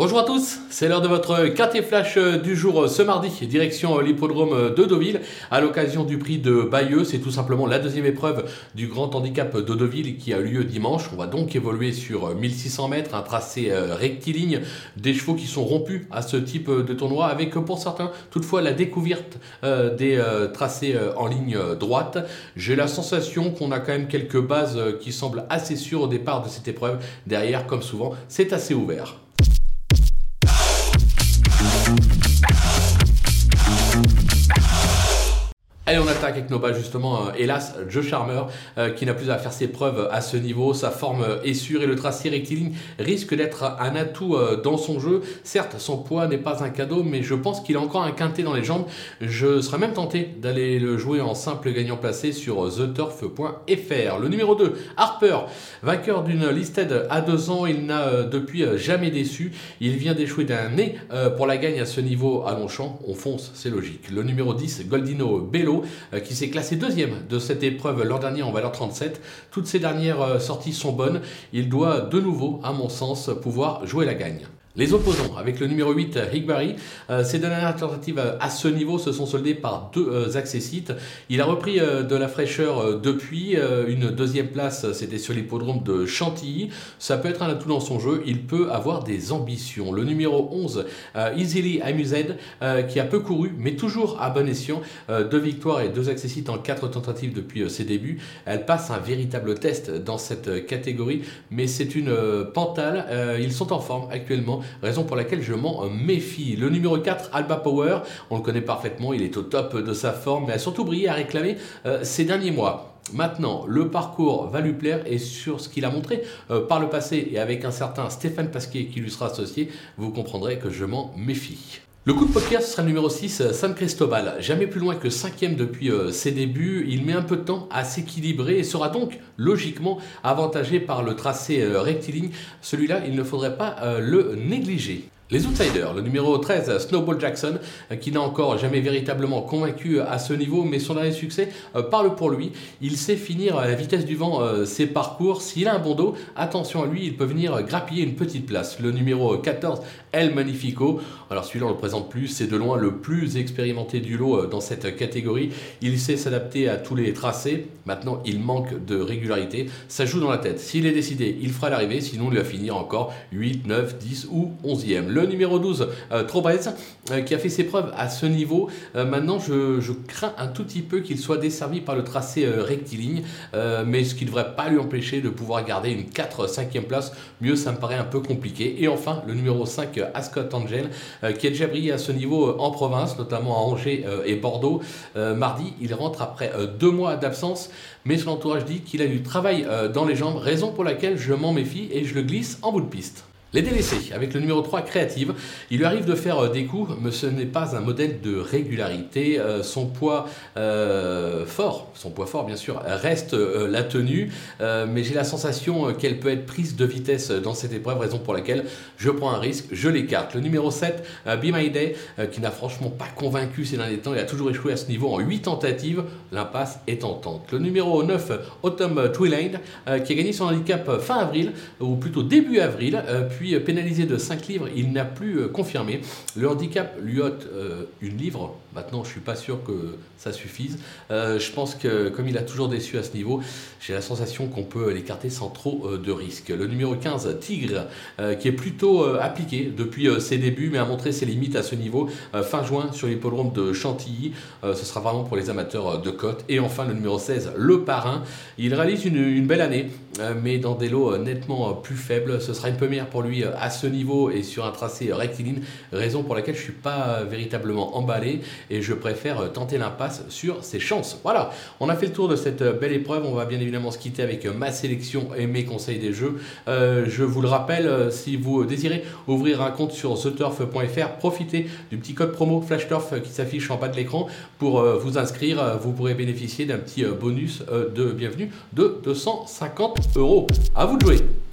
Bonjour à tous, c'est l'heure de votre quartier flash du jour ce mardi, direction l'hippodrome de Deauville, à l'occasion du prix de Bayeux. C'est tout simplement la deuxième épreuve du grand handicap de Deauville qui a lieu dimanche. On va donc évoluer sur 1600 mètres, un tracé euh, rectiligne, des chevaux qui sont rompus à ce type de tournoi, avec pour certains toutefois la découverte euh, des euh, tracés en ligne droite. J'ai la sensation qu'on a quand même quelques bases qui semblent assez sûres au départ de cette épreuve. Derrière, comme souvent, c'est assez ouvert. Avec nos bas justement. Euh, hélas, Joe Charmer, euh, qui n'a plus à faire ses preuves à ce niveau. Sa forme est sûre et le tracé rectiligne risque d'être un atout euh, dans son jeu. Certes, son poids n'est pas un cadeau, mais je pense qu'il a encore un quintet dans les jambes. Je serais même tenté d'aller le jouer en simple gagnant placé sur theturf.fr. Le numéro 2, Harper, vainqueur d'une listed à deux ans. Il n'a depuis jamais déçu. Il vient d'échouer d'un nez pour la gagne à ce niveau à Longchamp. On fonce, c'est logique. Le numéro 10, Goldino Bello qui s'est classé deuxième de cette épreuve l'an dernier en valeur 37. Toutes ces dernières euh, sorties sont bonnes. Il doit de nouveau, à mon sens, pouvoir jouer la gagne. Les opposants, avec le numéro 8, Higbarry, euh, ces dernières tentatives à ce niveau se sont soldées par deux euh, accessites. Il a repris euh, de la fraîcheur depuis. une deuxième place, c'était sur l'hippodrome de Chantilly. Ça peut être un atout dans son jeu. Il peut avoir des ambitions. Le numéro 11, Easily Amused, qui a peu couru, mais toujours à bon escient. deux victoires et deux accessites en quatre tentatives depuis ses débuts. Elle passe un véritable test dans cette catégorie, mais c'est une pantale. ils sont en forme actuellement raison pour laquelle je m'en méfie. Le numéro 4, Alba Power, on le connaît parfaitement, il est au top de sa forme, mais a surtout brillé à réclamer euh, ces derniers mois. Maintenant, le parcours va lui plaire et sur ce qu'il a montré euh, par le passé et avec un certain Stéphane Pasquier qui lui sera associé, vous comprendrez que je m'en méfie. Le coup de poker, sera le numéro 6, San Cristobal. Jamais plus loin que cinquième depuis euh, ses débuts. Il met un peu de temps à s'équilibrer et sera donc logiquement avantagé par le tracé euh, rectiligne. Celui-là, il ne faudrait pas euh, le négliger. Les outsiders, le numéro 13, Snowball Jackson, euh, qui n'a encore jamais véritablement convaincu à ce niveau, mais son dernier succès euh, parle pour lui. Il sait finir à la vitesse du vent euh, ses parcours. S'il a un bon dos, attention à lui, il peut venir grappiller une petite place. Le numéro 14, El Magnifico. Alors celui-là, on le présente plus, c'est de loin le plus expérimenté du lot dans cette catégorie. Il sait s'adapter à tous les tracés. Maintenant, il manque de régularité. Ça joue dans la tête. S'il est décidé, il fera l'arrivée, sinon il va finir encore 8, 9, 10 ou 11e le numéro 12, euh, Trobez, euh, qui a fait ses preuves à ce niveau. Euh, maintenant, je, crains un tout petit peu qu'il soit desservi par le tracé rectiligne, mais ce qui ne devrait pas lui empêcher de pouvoir garder une 4-5e place. Mieux, ça me paraît un peu compliqué. Et enfin, le numéro 5, Ascot Angel, qui a déjà brillé à ce niveau en province, notamment à Angers et Bordeaux. mardi, il rentre après deux mois d'absence, mais son entourage dit qu'il a du travail dans les jambes, raison pour laquelle je m'en méfie et je le glisse en bout de piste. Les délaissés, avec le numéro 3, créative, il lui arrive de faire euh, des coups, mais ce n'est pas un modèle de régularité. Euh, son poids euh, fort, son poids fort bien sûr, reste la tenue, mais j'ai la sensation qu'elle peut être prise de vitesse dans cette épreuve, raison pour laquelle je prends un risque, je l'écarte. Le numéro 7, Be My Day, qui n'a franchement pas convaincu ces derniers temps, il a toujours échoué à ce niveau en 8 tentatives, l'impasse est tentante. Le numéro 9, Autumn Twilight, qui a gagné son handicap fin avril, ou plutôt début avril, pénalisé de 5 livres, il n'a plus euh, confirmé. Le handicap lui ôte euh, une livre. Maintenant, je suis pas sûr que ça suffise. Euh, je pense que comme il a toujours déçu à ce niveau, j'ai la sensation qu'on peut l'écarter sans trop de risques. Le numéro 15, Tigre, qui est plutôt appliqué depuis ses débuts, mais a montré ses limites à ce niveau fin juin sur l'hippodrome de Chantilly. ce sera vraiment pour les amateurs de côte. Et enfin, le numéro 16, Le Parrain. Il réalise une, une belle année, mais dans des lots nettement plus faibles. Ce sera une première pour lui euh, à ce niveau et sur un tracé rectiligne, raison pour laquelle je suis pas véritablement emballé et je préfère euh, tenter l'impasse sur ses chances. Voilà, on a fait le tour de cette euh, belle épreuve, on va bien évidemment se quitter avec ma sélection et mes conseils des jeux. je vous le rappelle, si vous désirez ouvrir un compte sur theturf.fr, profitez du petit code promo FlashTurf qui s'affiche en bas de l'écran pour vous inscrire. Vous pourrez bénéficier d'un petit bonus de bienvenue de 250 euros. À vous de jouer